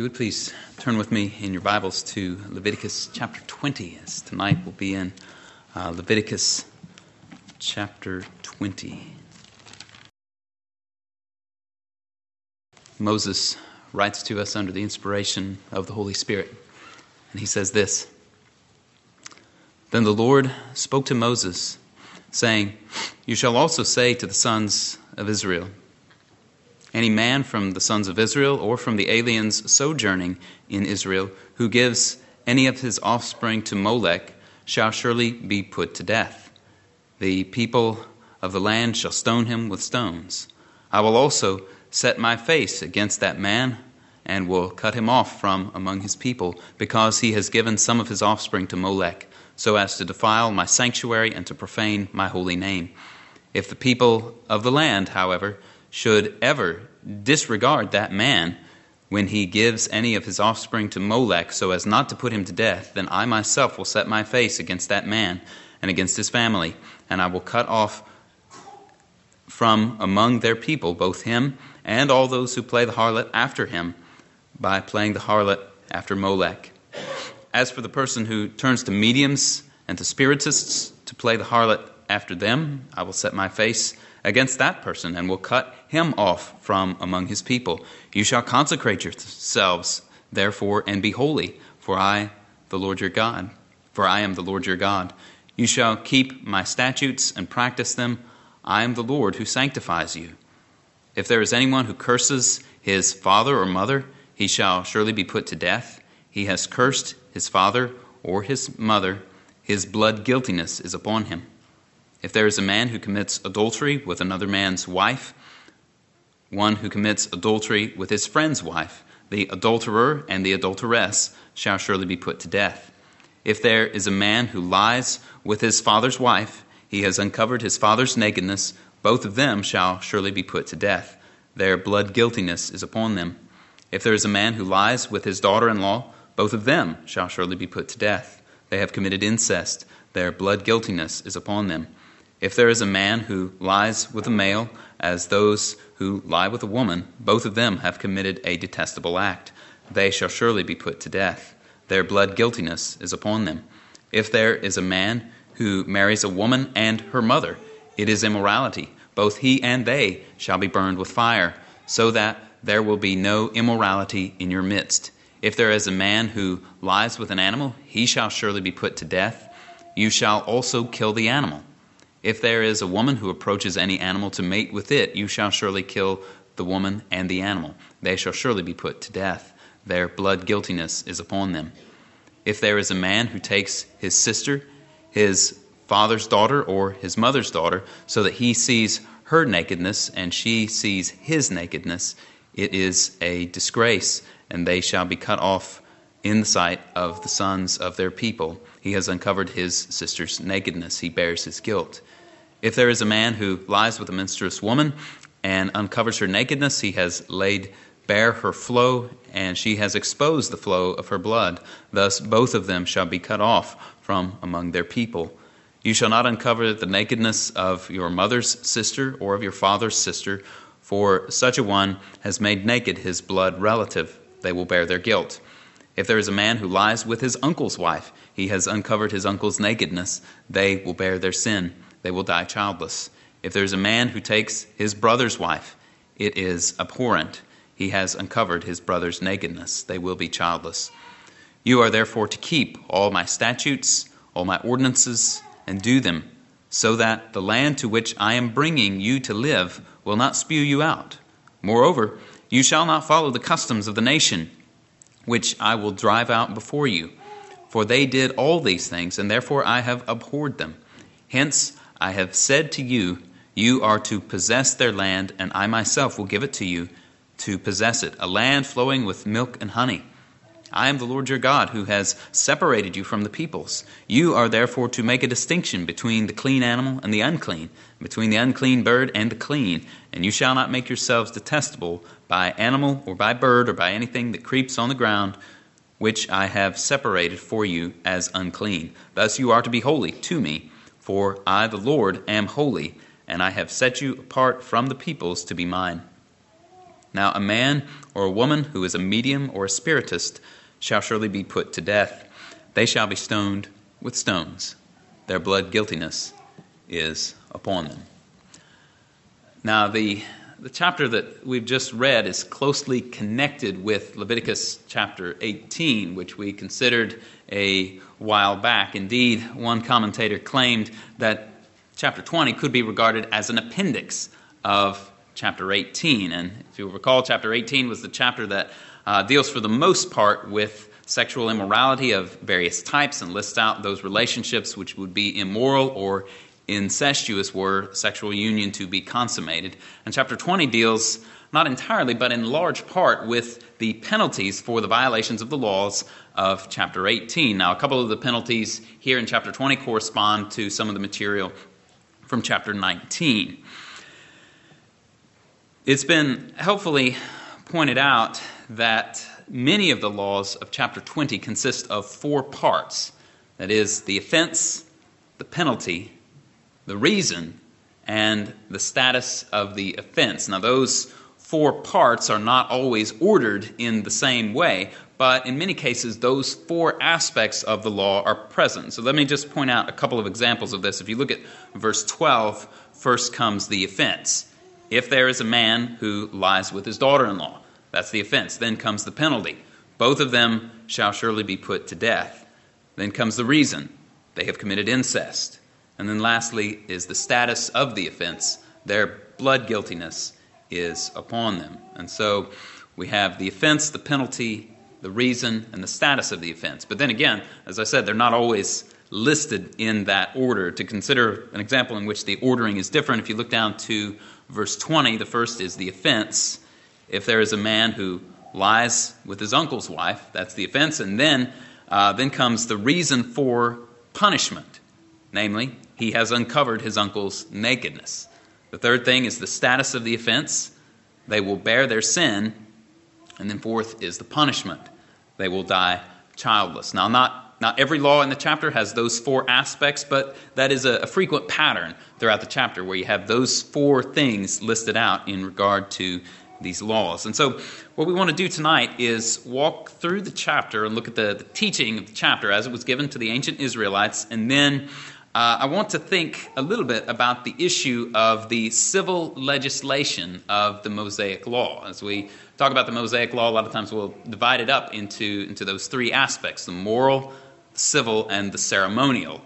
you would please turn with me in your Bibles to Leviticus chapter 20, as tonight we'll be in uh, Leviticus chapter 20. Moses writes to us under the inspiration of the Holy Spirit, and he says this Then the Lord spoke to Moses, saying, You shall also say to the sons of Israel, any man from the sons of Israel or from the aliens sojourning in Israel who gives any of his offspring to Molech shall surely be put to death. The people of the land shall stone him with stones. I will also set my face against that man and will cut him off from among his people, because he has given some of his offspring to Molech, so as to defile my sanctuary and to profane my holy name. If the people of the land, however, should ever disregard that man when he gives any of his offspring to Molech so as not to put him to death, then I myself will set my face against that man and against his family, and I will cut off from among their people both him and all those who play the harlot after him by playing the harlot after Molech. As for the person who turns to mediums and to spiritists to play the harlot after them, I will set my face against that person and will cut him off from among his people. You shall consecrate yourselves, therefore, and be holy, for I, the Lord your God, for I am the Lord your God. You shall keep my statutes and practice them. I am the Lord who sanctifies you. If there is anyone who curses his father or mother, he shall surely be put to death. He has cursed his father or his mother, his blood guiltiness is upon him. If there is a man who commits adultery with another man's wife, one who commits adultery with his friend's wife, the adulterer and the adulteress shall surely be put to death. If there is a man who lies with his father's wife, he has uncovered his father's nakedness, both of them shall surely be put to death. Their blood guiltiness is upon them. If there is a man who lies with his daughter in law, both of them shall surely be put to death. They have committed incest, their blood guiltiness is upon them. If there is a man who lies with a male, as those who lie with a woman, both of them have committed a detestable act. They shall surely be put to death. Their blood guiltiness is upon them. If there is a man who marries a woman and her mother, it is immorality. Both he and they shall be burned with fire, so that there will be no immorality in your midst. If there is a man who lies with an animal, he shall surely be put to death. You shall also kill the animal. If there is a woman who approaches any animal to mate with it, you shall surely kill the woman and the animal. They shall surely be put to death. Their blood guiltiness is upon them. If there is a man who takes his sister, his father's daughter, or his mother's daughter, so that he sees her nakedness and she sees his nakedness, it is a disgrace, and they shall be cut off in the sight of the sons of their people. He has uncovered his sister's nakedness, he bears his guilt. If there is a man who lies with a menstruous woman and uncovers her nakedness, he has laid bare her flow, and she has exposed the flow of her blood. Thus both of them shall be cut off from among their people. You shall not uncover the nakedness of your mother's sister or of your father's sister, for such a one has made naked his blood relative. They will bear their guilt. If there is a man who lies with his uncle's wife, he has uncovered his uncle's nakedness. They will bear their sin they will die childless. If there's a man who takes his brother's wife, it is abhorrent. He has uncovered his brother's nakedness. They will be childless. You are therefore to keep all my statutes, all my ordinances, and do them, so that the land to which I am bringing you to live will not spew you out. Moreover, you shall not follow the customs of the nation, which I will drive out before you. For they did all these things, and therefore I have abhorred them. Hence, I have said to you, You are to possess their land, and I myself will give it to you to possess it, a land flowing with milk and honey. I am the Lord your God, who has separated you from the peoples. You are therefore to make a distinction between the clean animal and the unclean, between the unclean bird and the clean, and you shall not make yourselves detestable by animal or by bird or by anything that creeps on the ground, which I have separated for you as unclean. Thus you are to be holy to me. For I, the Lord, am holy, and I have set you apart from the peoples to be mine. Now, a man or a woman who is a medium or a spiritist shall surely be put to death. They shall be stoned with stones. Their blood guiltiness is upon them. Now, the, the chapter that we've just read is closely connected with Leviticus chapter 18, which we considered a while back. Indeed, one commentator claimed that chapter 20 could be regarded as an appendix of chapter 18. And if you recall, chapter 18 was the chapter that uh, deals for the most part with sexual immorality of various types and lists out those relationships which would be immoral or incestuous were sexual union to be consummated. And chapter 20 deals not entirely, but in large part with the penalties for the violations of the laws of chapter 18. Now, a couple of the penalties here in chapter 20 correspond to some of the material from chapter 19. It's been helpfully pointed out that many of the laws of chapter 20 consist of four parts that is, the offense, the penalty, the reason, and the status of the offense. Now, those four parts are not always ordered in the same way, but in many cases, those four aspects of the law are present. So let me just point out a couple of examples of this. If you look at verse 12, first comes the offense. If there is a man who lies with his daughter in law, that's the offense. Then comes the penalty. Both of them shall surely be put to death. Then comes the reason. They have committed incest. And then lastly is the status of the offense. Their blood guiltiness is upon them. And so we have the offense, the penalty, the reason, and the status of the offense. But then again, as I said, they're not always listed in that order. To consider an example in which the ordering is different, if you look down to verse 20, the first is the offense, if there is a man who lies with his uncle's wife, that's the offense. And then, uh, then comes the reason for punishment, namely, he has uncovered his uncle's nakedness. The third thing is the status of the offense. They will bear their sin. And then, fourth is the punishment. They will die childless. Now, not, not every law in the chapter has those four aspects, but that is a, a frequent pattern throughout the chapter where you have those four things listed out in regard to these laws. And so, what we want to do tonight is walk through the chapter and look at the, the teaching of the chapter as it was given to the ancient Israelites, and then uh, I want to think a little bit about the issue of the civil legislation of the Mosaic Law. As we talk about the Mosaic Law, a lot of times we'll divide it up into, into those three aspects the moral, civil, and the ceremonial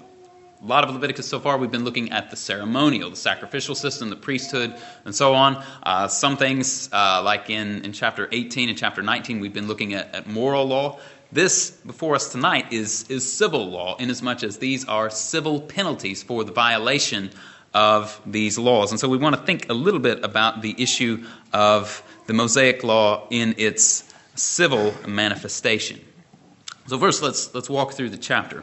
a lot of Leviticus so far, we've been looking at the ceremonial, the sacrificial system, the priesthood, and so on. Uh, some things, uh, like in, in chapter 18 and chapter 19, we've been looking at, at moral law. This before us tonight is, is civil law, inasmuch as these are civil penalties for the violation of these laws. And so we want to think a little bit about the issue of the Mosaic law in its civil manifestation. So first, let's, let's walk through the chapter.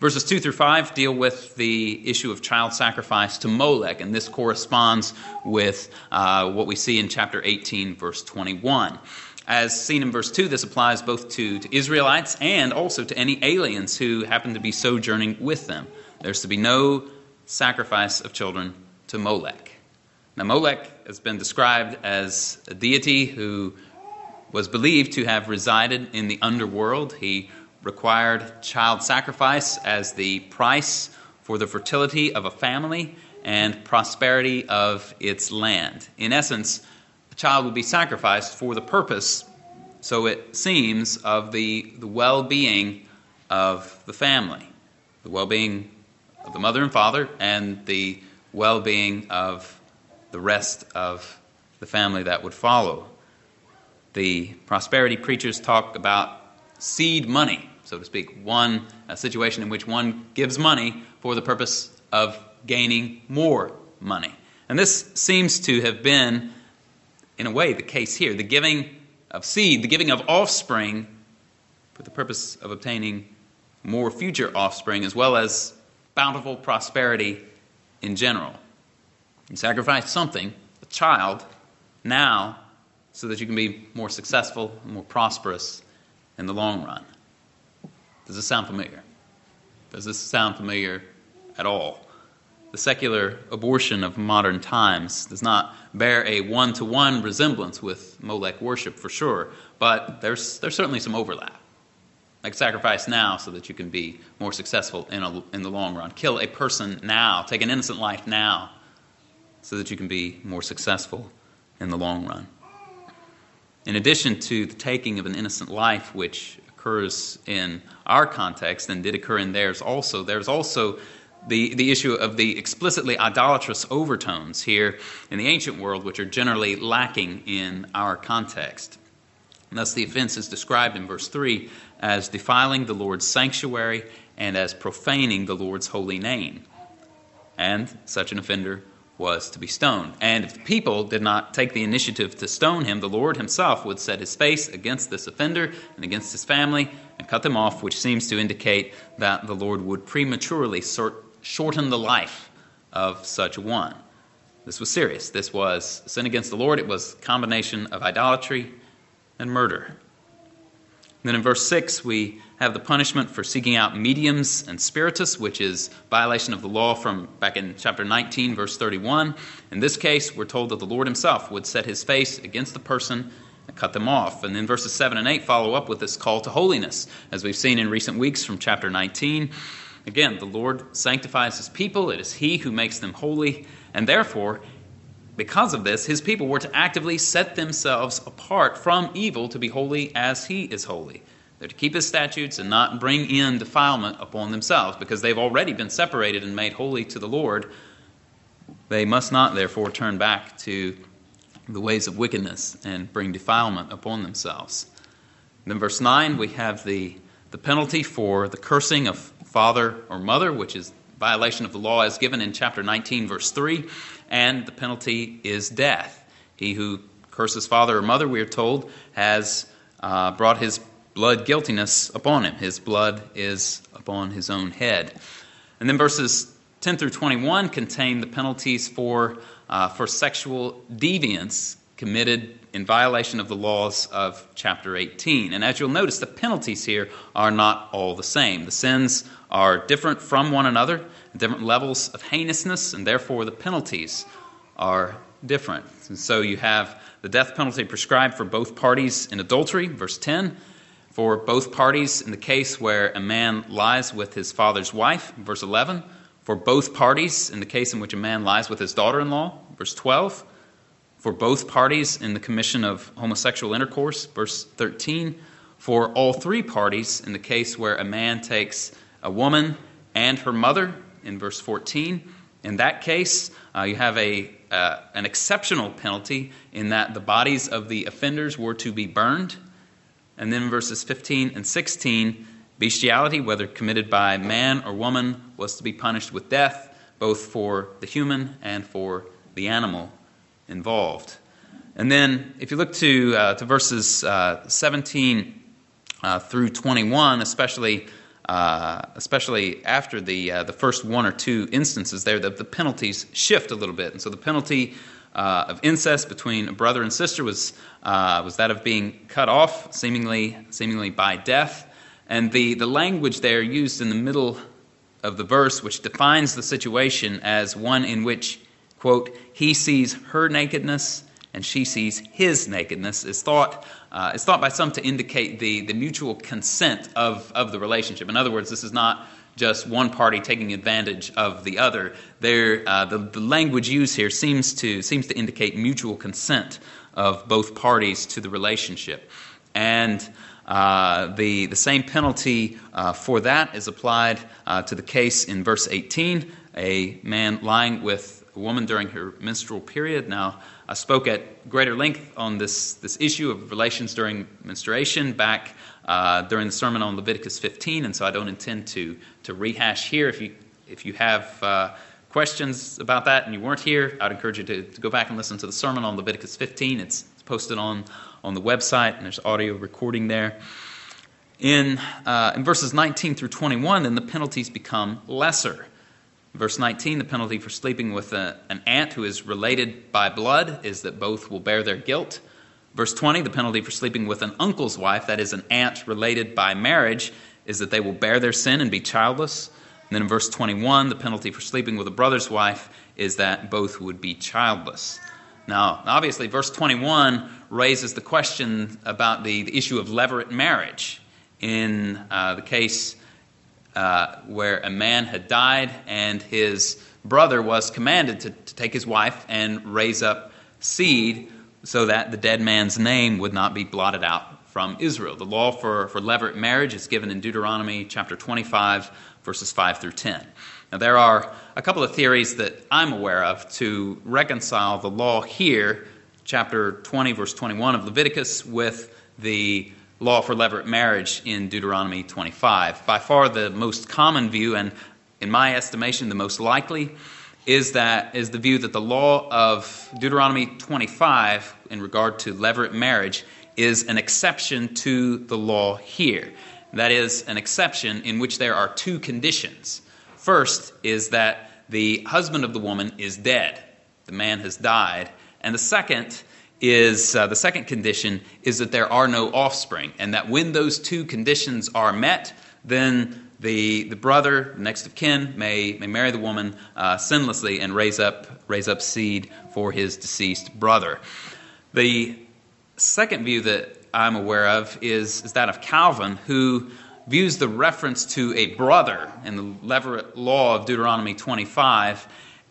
Verses 2 through 5 deal with the issue of child sacrifice to Molech, and this corresponds with uh, what we see in chapter 18, verse 21. As seen in verse 2, this applies both to, to Israelites and also to any aliens who happen to be sojourning with them. There's to be no sacrifice of children to Molech. Now, Molech has been described as a deity who was believed to have resided in the underworld. He required child sacrifice as the price for the fertility of a family and prosperity of its land. In essence, child would be sacrificed for the purpose, so it seems, of the, the well being of the family, the well being of the mother and father, and the well being of the rest of the family that would follow. The prosperity preachers talk about seed money so to speak, one a situation in which one gives money for the purpose of gaining more money. And this seems to have been, in a way, the case here. The giving of seed, the giving of offspring for the purpose of obtaining more future offspring, as well as bountiful prosperity in general. You sacrifice something, a child, now, so that you can be more successful, and more prosperous in the long run. Does this sound familiar? Does this sound familiar at all? The secular abortion of modern times does not bear a one to one resemblance with Molech worship for sure, but there's, there's certainly some overlap. Like sacrifice now so that you can be more successful in, a, in the long run. Kill a person now, take an innocent life now so that you can be more successful in the long run. In addition to the taking of an innocent life, which occurs in our context and did occur in theirs also, there's also the, the issue of the explicitly idolatrous overtones here in the ancient world, which are generally lacking in our context. And thus, the offense is described in verse 3 as defiling the Lord's sanctuary and as profaning the Lord's holy name. And such an offender was to be stoned. And if the people did not take the initiative to stone him, the Lord himself would set his face against this offender and against his family and cut them off, which seems to indicate that the Lord would prematurely sort shorten the life of such one. This was serious. This was sin against the Lord. It was combination of idolatry and murder. Then in verse 6, we have the punishment for seeking out mediums and spiritists, which is violation of the law from back in chapter 19, verse 31. In this case, we're told that the Lord himself would set his face against the person and cut them off. And then verses 7 and 8 follow up with this call to holiness, as we've seen in recent weeks from chapter 19. Again, the Lord sanctifies his people, it is he who makes them holy, and therefore, because of this, his people were to actively set themselves apart from evil to be holy as he is holy. They're to keep his statutes and not bring in defilement upon themselves, because they've already been separated and made holy to the Lord. They must not, therefore, turn back to the ways of wickedness and bring defilement upon themselves. then, verse 9, we have the, the penalty for the cursing of father or mother, which is violation of the law as given in chapter 19, verse 3, and the penalty is death. He who curses father or mother, we are told, has uh, brought his blood guiltiness upon him. His blood is upon his own head. And then verses 10 through 21 contain the penalties for, uh, for sexual deviance committed in violation of the laws of chapter 18. And as you'll notice, the penalties here are not all the same. The sins are different from one another, different levels of heinousness, and therefore the penalties are different. And so you have the death penalty prescribed for both parties in adultery, verse 10, for both parties in the case where a man lies with his father's wife, verse 11, for both parties in the case in which a man lies with his daughter in law, verse 12, for both parties in the commission of homosexual intercourse, verse 13, for all three parties in the case where a man takes a woman and her mother in verse 14. In that case, uh, you have a, uh, an exceptional penalty in that the bodies of the offenders were to be burned. And then verses 15 and 16, bestiality, whether committed by man or woman, was to be punished with death, both for the human and for the animal involved. And then, if you look to, uh, to verses uh, 17 uh, through 21, especially uh, especially after the, uh, the first one or two instances there, the, the penalties shift a little bit. And so the penalty uh, of incest between a brother and sister was, uh, was that of being cut off, seemingly, seemingly by death. And the, the language there used in the middle of the verse, which defines the situation as one in which, quote, he sees her nakedness and she sees his nakedness, is thought uh, it's thought by some to indicate the, the mutual consent of, of the relationship. In other words, this is not just one party taking advantage of the other. There, uh, the, the language used here seems to, seems to indicate mutual consent of both parties to the relationship. And uh, the, the same penalty uh, for that is applied uh, to the case in verse 18 a man lying with a woman during her menstrual period. Now, I spoke at greater length on this, this issue of relations during menstruation back uh, during the sermon on Leviticus 15, and so I don't intend to, to rehash here. If you, if you have uh, questions about that and you weren't here, I'd encourage you to, to go back and listen to the sermon on Leviticus 15. It's, it's posted on, on the website, and there's audio recording there. In, uh, in verses 19 through 21, then the penalties become lesser. Verse 19, the penalty for sleeping with a, an aunt who is related by blood is that both will bear their guilt. Verse 20, the penalty for sleeping with an uncle's wife, that is, an aunt related by marriage, is that they will bear their sin and be childless. And then in verse 21, the penalty for sleeping with a brother's wife is that both would be childless. Now, obviously, verse 21 raises the question about the, the issue of levirate marriage. In uh, the case uh, where a man had died and his brother was commanded to, to take his wife and raise up seed so that the dead man's name would not be blotted out from Israel. The law for, for levirate marriage is given in Deuteronomy chapter 25, verses 5 through 10. Now, there are a couple of theories that I'm aware of to reconcile the law here, chapter 20, verse 21 of Leviticus, with the law for levirate marriage in Deuteronomy 25. By far the most common view, and in my estimation, the most likely, is that is the view that the law of Deuteronomy 25 in regard to levirate marriage is an exception to the law here. That is, an exception in which there are two conditions. First is that the husband of the woman is dead, the man has died. And the second is uh, the second condition is that there are no offspring, and that when those two conditions are met, then the, the brother, next of kin, may, may marry the woman uh, sinlessly and raise up, raise up seed for his deceased brother. The second view that I'm aware of is, is that of Calvin, who views the reference to a brother in the levirate law of Deuteronomy 25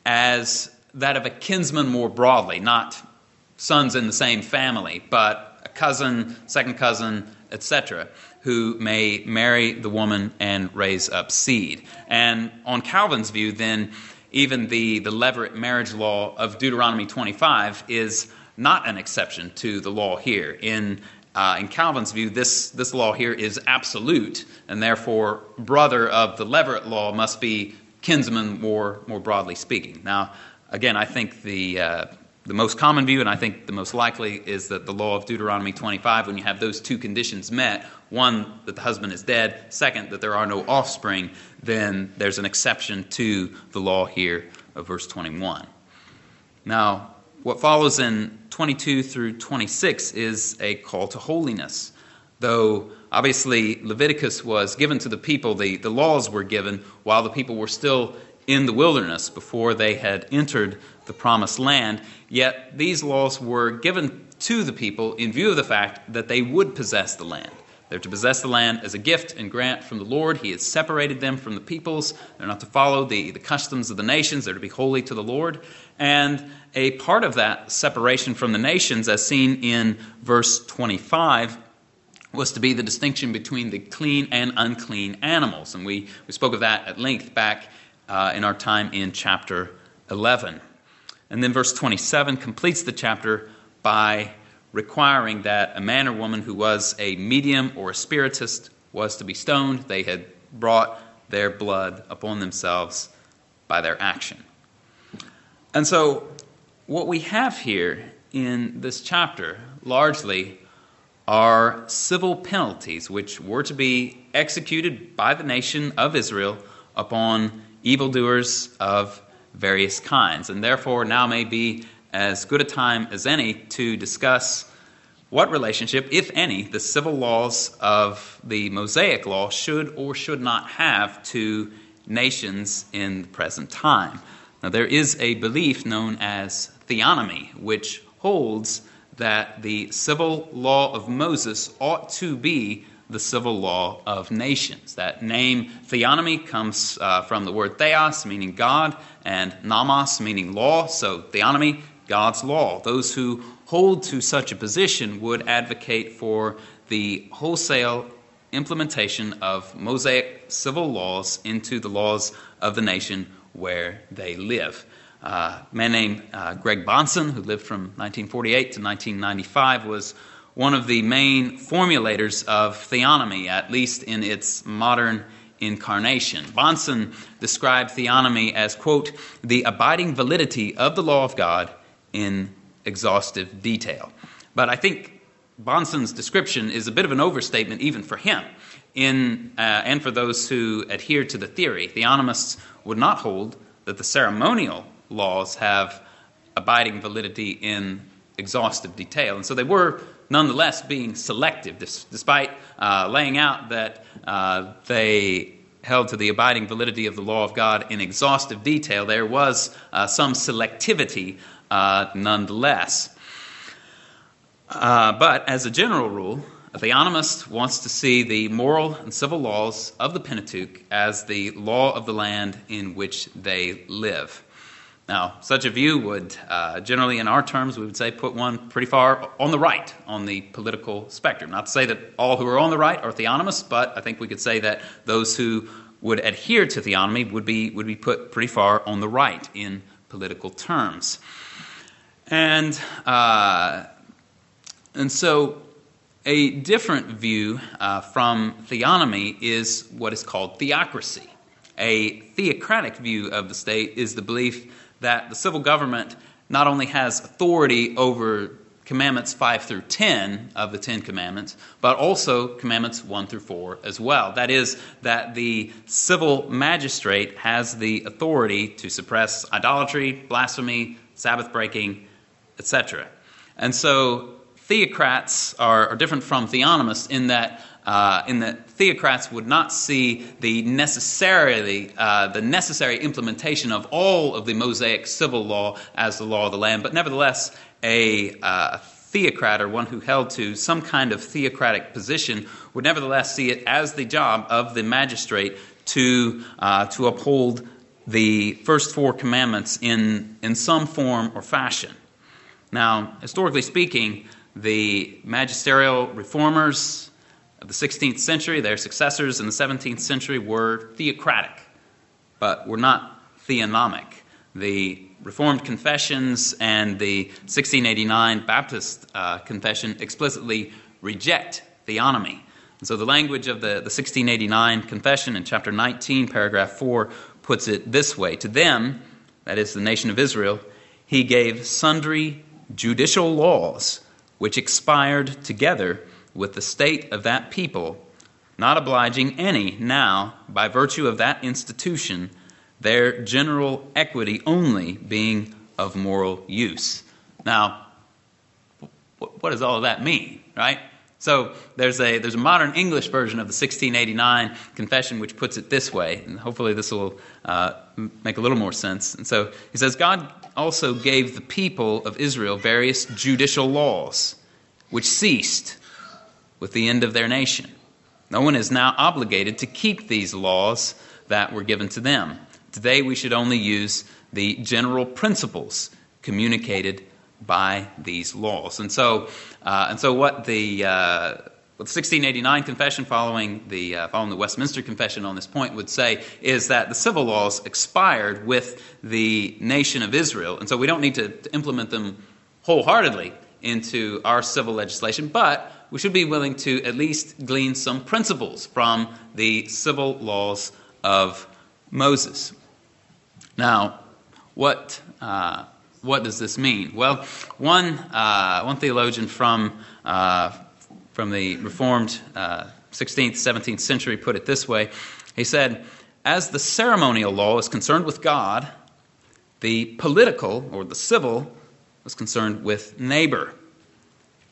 as that of a kinsman more broadly, not sons in the same family, but a cousin, second cousin, etc., who may marry the woman and raise up seed. And on Calvin's view, then, even the, the levirate marriage law of Deuteronomy 25 is not an exception to the law here. In, uh, in Calvin's view, this, this law here is absolute, and therefore, brother of the levirate law must be kinsman more, more broadly speaking. Now, again, I think the, uh, the most common view, and I think the most likely, is that the law of Deuteronomy 25, when you have those two conditions met one, that the husband is dead, second, that there are no offspring then there's an exception to the law here of verse 21. Now, what follows in 22 through 26 is a call to holiness. Though obviously Leviticus was given to the people, the, the laws were given while the people were still in the wilderness before they had entered the promised land. Yet these laws were given to the people in view of the fact that they would possess the land. They're to possess the land as a gift and grant from the Lord. He has separated them from the peoples. They're not to follow the, the customs of the nations. They're to be holy to the Lord. And a part of that separation from the nations, as seen in verse 25, was to be the distinction between the clean and unclean animals. And we, we spoke of that at length back uh, in our time in chapter 11. And then verse 27 completes the chapter by requiring that a man or woman who was a medium or a spiritist was to be stoned. They had brought their blood upon themselves by their action. And so, what we have here in this chapter largely are civil penalties which were to be executed by the nation of Israel upon evildoers of various kinds. And therefore, now may be as good a time as any to discuss what relationship, if any, the civil laws of the Mosaic Law should or should not have to nations in the present time. Now, there is a belief known as theonomy, which holds that the civil law of Moses ought to be the civil law of nations. That name, theonomy, comes uh, from the word theos, meaning God, and nomos, meaning law. So, theonomy God's law. Those who hold to such a position would advocate for the wholesale implementation of Mosaic civil laws into the laws of the nation where they live. Uh, a man named uh, Greg Bahnsen, who lived from 1948 to 1995, was one of the main formulators of theonomy, at least in its modern incarnation. Bahnsen described theonomy as, quote, the abiding validity of the law of God in exhaustive detail. But I think Bahnsen's description is a bit of an overstatement even for him. In, uh, and for those who adhere to the theory, theonomists would not hold that the ceremonial laws have abiding validity in exhaustive detail. And so they were nonetheless being selective, despite uh, laying out that uh, they held to the abiding validity of the law of God in exhaustive detail, there was uh, some selectivity uh, nonetheless. Uh, but as a general rule, a theonomist wants to see the moral and civil laws of the Pentateuch as the law of the land in which they live. Now, such a view would, uh, generally in our terms, we would say put one pretty far on the right on the political spectrum. Not to say that all who are on the right are theonomists, but I think we could say that those who would adhere to theonomy would be, would be put pretty far on the right in political terms. And, uh, and so a different view uh, from theonomy is what is called theocracy. A theocratic view of the state is the belief that the civil government not only has authority over commandments 5 through 10 of the 10 commandments, but also commandments 1 through 4 as well. That is, that the civil magistrate has the authority to suppress idolatry, blasphemy, Sabbath breaking, etc. And so theocrats are, are different from theonomists in that uh, in that theocrats would not see the necessarily uh, the necessary implementation of all of the Mosaic civil law as the law of the land, but nevertheless a uh, theocrat or one who held to some kind of theocratic position would nevertheless see it as the job of the magistrate to uh, to uphold the first four commandments in in some form or fashion. Now, historically speaking, the magisterial reformers of the 16th century, their successors in the 17th century were theocratic, but were not theonomic. The Reformed confessions and the 1689 Baptist uh, confession explicitly reject theonomy. And so the language of the, the 1689 confession in chapter 19, paragraph 4, puts it this way To them, that is the nation of Israel, he gave sundry judicial laws which expired together with the state of that people, not obliging any now by virtue of that institution, their general equity only being of moral use. Now, what does all of that mean, right? So there's a there's a modern English version of the 1689 confession which puts it this way, and hopefully this will uh, make a little more sense. And so he says, God also gave the people of Israel various judicial laws, which ceased with the end of their nation. No one is now obligated to keep these laws that were given to them. Today, we should only use the general principles communicated by these laws. And so, uh, and so what the uh, what the 1689 confession following the, uh, following the Westminster Confession on this point would say is that the civil laws expired with the nation of Israel. And so we don't need to, to implement them wholeheartedly into our civil legislation, but we should be willing to at least glean some principles from the civil laws of Moses. Now, what, uh, what does this mean? Well, one, uh, one theologian from, uh, from the Reformed 16th, uh, 17th century put it this way. He said, As the ceremonial law is concerned with God, the political or the civil was concerned with neighbor.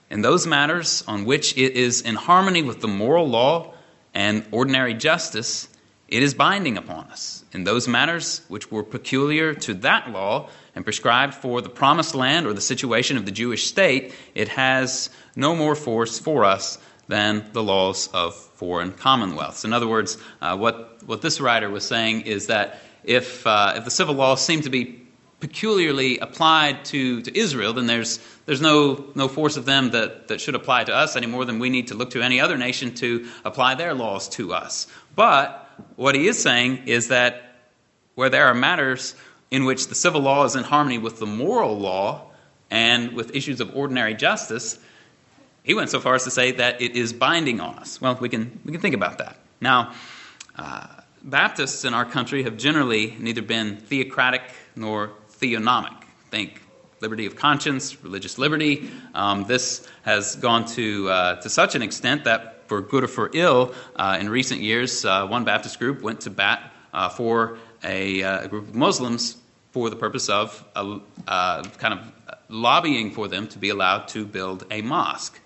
In those matters on which it is in harmony with the moral law and ordinary justice, it is binding upon us. In those matters which were peculiar to that law and prescribed for the promised land or the situation of the Jewish state, it has no more force for us than the laws of foreign commonwealths. In other words, uh, what, what this writer was saying is that if, uh, if the civil laws seem to be peculiarly applied to, to Israel, then there's, there's no, no force of them that, that should apply to us any more than we need to look to any other nation to apply their laws to us. But what he is saying is that where there are matters in which the civil law is in harmony with the moral law and with issues of ordinary justice, he went so far as to say that it is binding on us. Well, we can, we can think about that. Now, uh, Baptists in our country have generally neither been theocratic nor theonomic. Think liberty of conscience, religious liberty. Um, this has gone to, uh, to such an extent that, for good or for ill, uh, in recent years, uh, one Baptist group went to bat uh, for a, uh, a, group of Muslims for the purpose of uh, kind of lobbying for them to be allowed to build a mosque.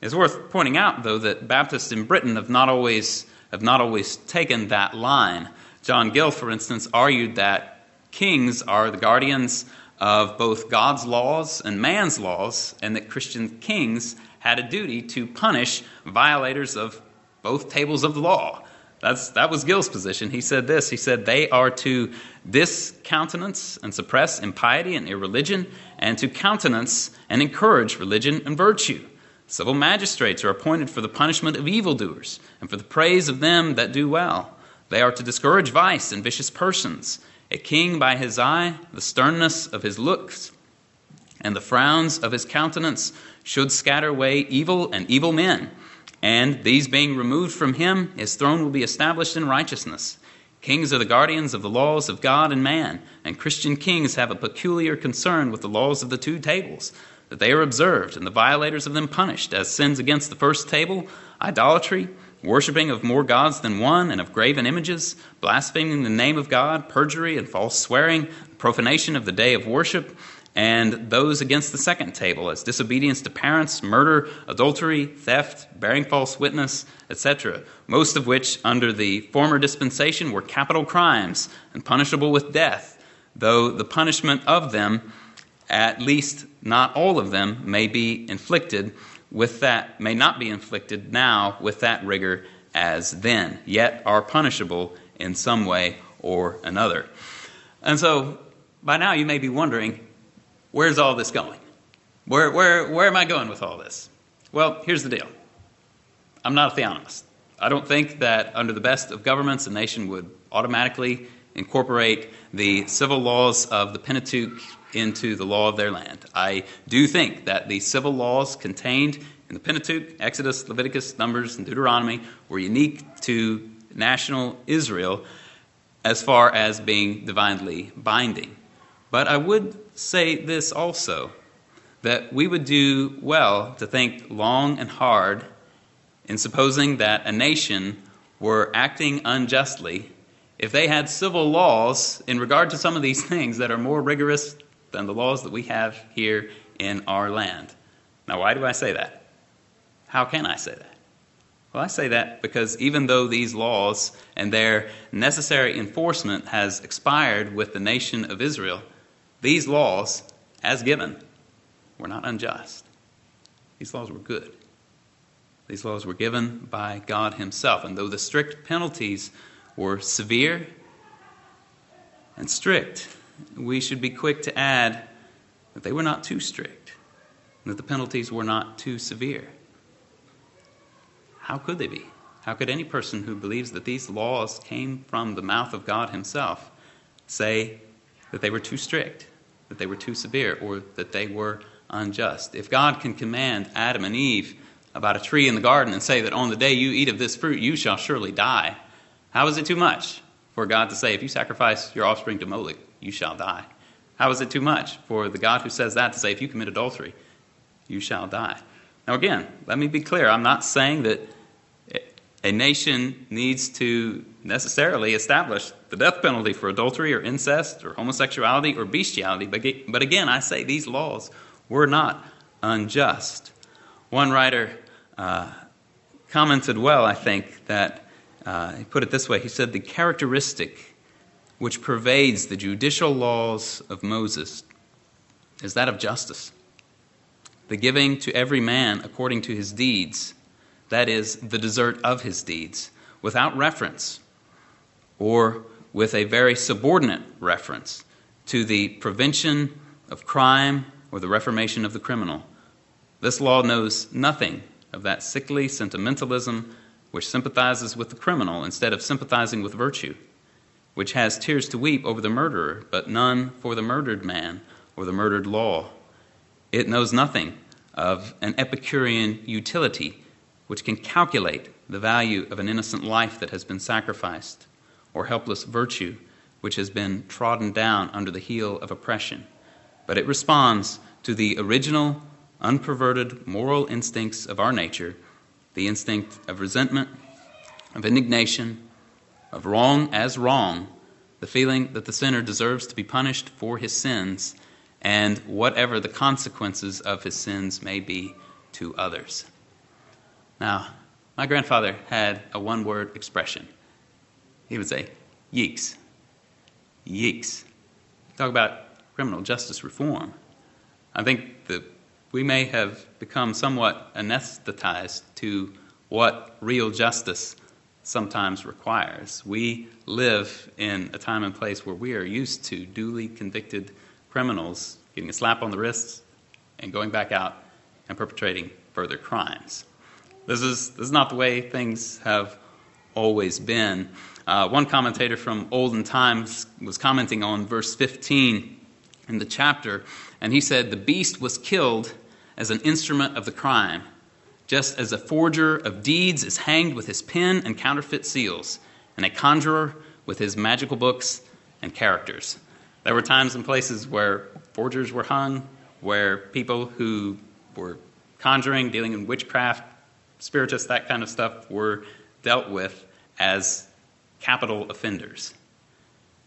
It's worth pointing out, though, that Baptists in Britain have not always have not always taken that line. John Gill, for instance, argued that kings are the guardians of both God's laws and man's laws, and that Christian kings had a duty to punish violators of both tables of the law. That's, that was Gill's position. He said this He said, They are to discountenance and suppress impiety and irreligion, and to countenance and encourage religion and virtue. Civil magistrates are appointed for the punishment of evildoers and for the praise of them that do well. They are to discourage vice and vicious persons. A king by his eye, the sternness of his looks, and the frowns of his countenance should scatter away evil and evil men. And these being removed from him, his throne will be established in righteousness. Kings are the guardians of the laws of God and man, and Christian kings have a peculiar concern with the laws of the two tables, that they are observed and the violators of them punished, as sins against the first table, idolatry, worshipping of more gods than one, and of graven images, blaspheming the name of God, perjury and false swearing, profanation of the day of worship and those against the second table as disobedience to parents, murder, adultery, theft, bearing false witness, etc., most of which under the former dispensation were capital crimes and punishable with death, though the punishment of them, at least not all of them, may be inflicted with that, may not be inflicted now with that rigor as then, yet are punishable in some way or another. And so, by now you may be wondering, where's all this going? Where, where, where am I going with all this? Well, here's the deal I'm not a theonomist. I don't think that under the best of governments, a nation would automatically incorporate the civil laws of the Pentateuch into the law of their land. I do think that the civil laws contained in the Pentateuch, Exodus, Leviticus, Numbers, and Deuteronomy, were unique to national Israel as far as being divinely binding. But I would say this also that we would do well to think long and hard in supposing that a nation were acting unjustly if they had civil laws in regard to some of these things that are more rigorous than the laws that we have here in our land. Now, why do I say that? How can I say that? Well, I say that because even though these laws and their necessary enforcement has expired with the nation of Israel, these laws, as given, were not unjust. These laws were good. These laws were given by God Himself. And though the strict penalties were severe and strict, we should be quick to add that they were not too strict, and that the penalties were not too severe. How could they be? How could any person who believes that these laws came from the mouth of God Himself say that they were too strict, that they were too severe, or that they were unjust. If God can command Adam and Eve about a tree in the garden and say that on the day you eat of this fruit, you shall surely die, how is it too much for God to say, if you sacrifice your offspring to Moloch, you shall die? How is it too much for the God who says that to say, if you commit adultery, you shall die? Now, again, let me be clear. I'm not saying that a nation needs to necessarily establish the death penalty for adultery or incest or homosexuality or bestiality. But, again, I say these laws were not unjust. One writer uh, commented well, I think, that uh, he put it this way. He said, The characteristic which pervades the judicial laws of Moses is that of justice, the giving to every man according to his deeds, that is, the desert of his deeds, without reference or with a very subordinate reference to the prevention of crime or the reformation of the criminal. This law knows nothing of that sickly sentimentalism which sympathizes with the criminal instead of sympathizing with virtue, which has tears to weep over the murderer, but none for the murdered man or the murdered law. It knows nothing of an Epicurean utility which can calculate the value of an innocent life that has been sacrificed or helpless virtue which has been trodden down under the heel of oppression, but it responds to the original, unperverted moral instincts of our nature the instinct of resentment, of indignation, of wrong as wrong, the feeling that the sinner deserves to be punished for his sins, and whatever the consequences of his sins may be to others. Now, My grandfather had a one word expression. He would say, Yeeks. Yeeks. Talk about criminal justice reform. I think that we may have become somewhat anesthetized to what real justice sometimes requires. We live in a time and place where we are used to duly convicted criminals getting a slap on the wrists and going back out and perpetrating further crimes. This is, this is not the way things have always been. Uh, one commentator from olden times was commenting on verse 15 in the chapter, and he said, The beast was killed as an instrument of the crime, just as a forger of deeds is hanged with his pen and counterfeit seals, and a conjurer with his magical books and characters. There were times and places where forgers were hung, where people who were conjuring, dealing in witchcraft, spiritists, that kind of stuff, were dealt with as capital offenders.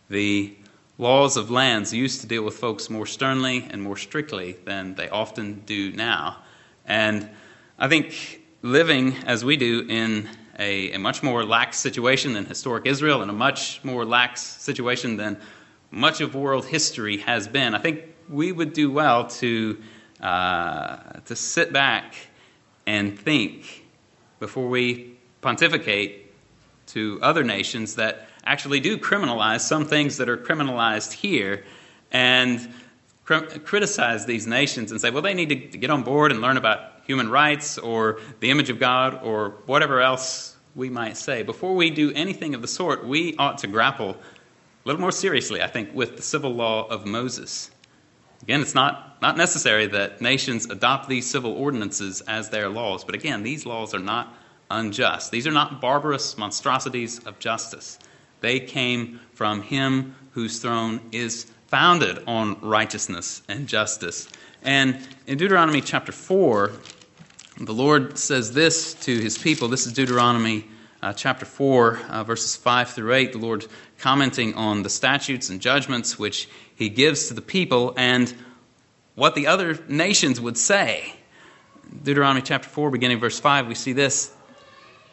The laws of lands used to deal with folks more sternly and more strictly than they often do now. And I think living as we do in a, a, much more lax situation than historic Israel and a much more lax situation than much of world history has been, I think we would do well to, uh, to sit back and think before we pontificate to other nations that actually do criminalize some things that are criminalized here. And criticize these nations and say, well, they need to, get on board and learn about human rights or the image of God or whatever else we might say. Before we do anything of the sort, we ought to grapple a little more seriously, I think, with the civil law of Moses. Again, it's not, not necessary that nations adopt these civil ordinances as their laws, but again, these laws are not unjust. These are not barbarous monstrosities of justice. They came from him whose throne is founded on righteousness and justice. And in Deuteronomy chapter 4, the Lord says this to his people. This is Deuteronomy uh, chapter 4, uh, verses 5 through 8. The Lord commenting on the statutes and judgments which he gives to the people and what the other nations would say. Deuteronomy chapter 4, beginning verse 5, we see this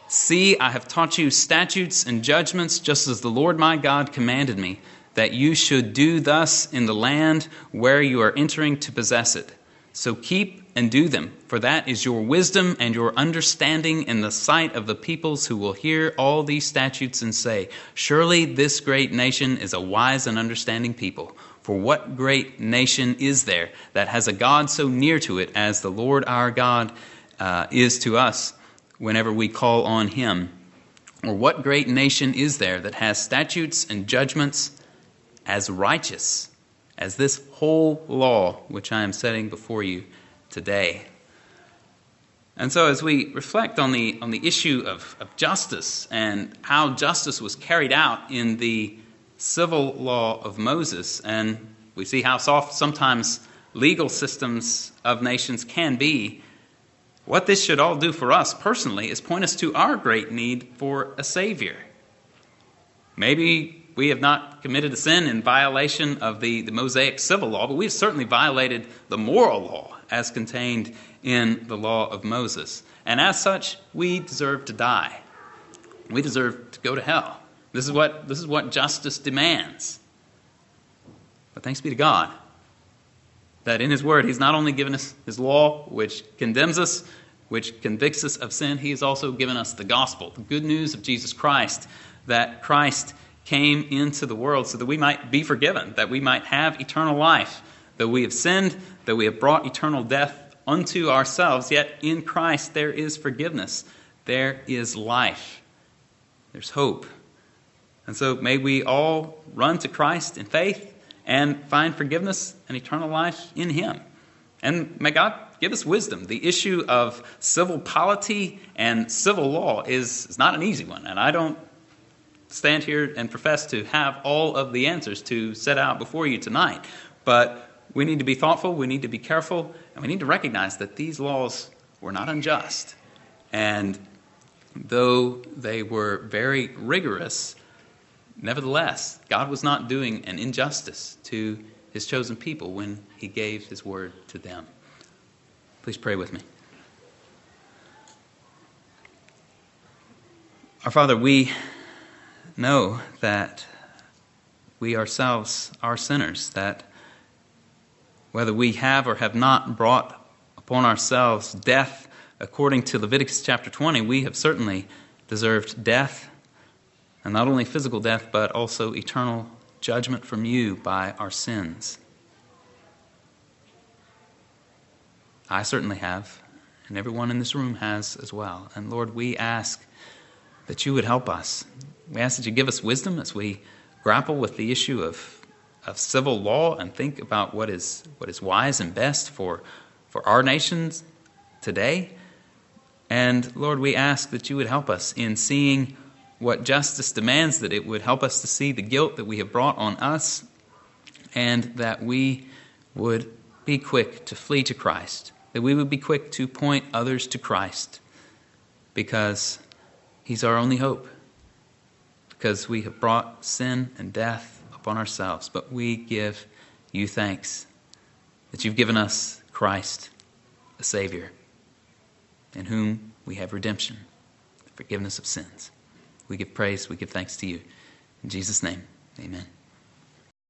See, I have taught you statutes and judgments, just as the Lord my God commanded me, that you should do thus in the land where you are entering to possess it. So keep and do them, for that is your wisdom and your understanding in the sight of the peoples who will hear all these statutes and say, Surely this great nation is a wise and understanding people. For what great nation is there that has a God so near to it as the Lord our God uh, is to us? whenever we call on Him? Or what great nation is there that has statutes and judgments as righteous as this whole law which I am setting before you today? And so, as we reflect on the, on the issue of, of justice and how justice was carried out in the civil law of Moses, and we see how soft sometimes legal systems of nations can be, what this should all do for us personally is point us to our great need for a Savior. Maybe we have not committed a sin in violation of the, the Mosaic civil law, but we've certainly violated the moral law as contained in the law of Moses. And as such, we deserve to die. We deserve to go to hell. This is what, this is what justice demands. But thanks be to God that in His Word, He's not only given us His law, which condemns us, which convicts us of sin, He has also given us the gospel, the good news of Jesus Christ, that Christ came into the world so that we might be forgiven, that we might have eternal life, that we have sinned, that we have brought eternal death unto ourselves, yet in Christ there is forgiveness, there is life, there's hope. And so may we all run to Christ in faith and find forgiveness and eternal life in Him. And may God give us wisdom. The issue of civil polity and civil law is, is not an easy one, and I don't stand here and profess to have all of the answers to set out before you tonight. But we need to be thoughtful, we need to be careful, and we need to recognize that these laws were not unjust. And though they were very rigorous, Nevertheless, God was not doing an injustice to his chosen people when he gave his word to them. Please pray with me. Our Father, we know that we ourselves are sinners, that whether we have or have not brought upon ourselves death according to Leviticus chapter 20, we have certainly deserved death, and not only physical death, but also eternal judgment from you by our sins. I certainly have, and everyone in this room has as well. And Lord, we ask that you would help us. We ask that you give us wisdom as we grapple with the issue of, of civil law and think about what is, what is wise and best for, for our nations today. And Lord, we ask that you would help us in seeing what justice demands, that it would help us to see the guilt that we have brought on us, and that we would be quick to flee to Christ that we would be quick to point others to Christ because He's our only hope. Because we have brought sin and death upon ourselves. But we give you thanks that you've given us Christ, a Savior, in whom we have redemption, forgiveness of sins. We give praise, we give thanks to you. In Jesus' name, amen.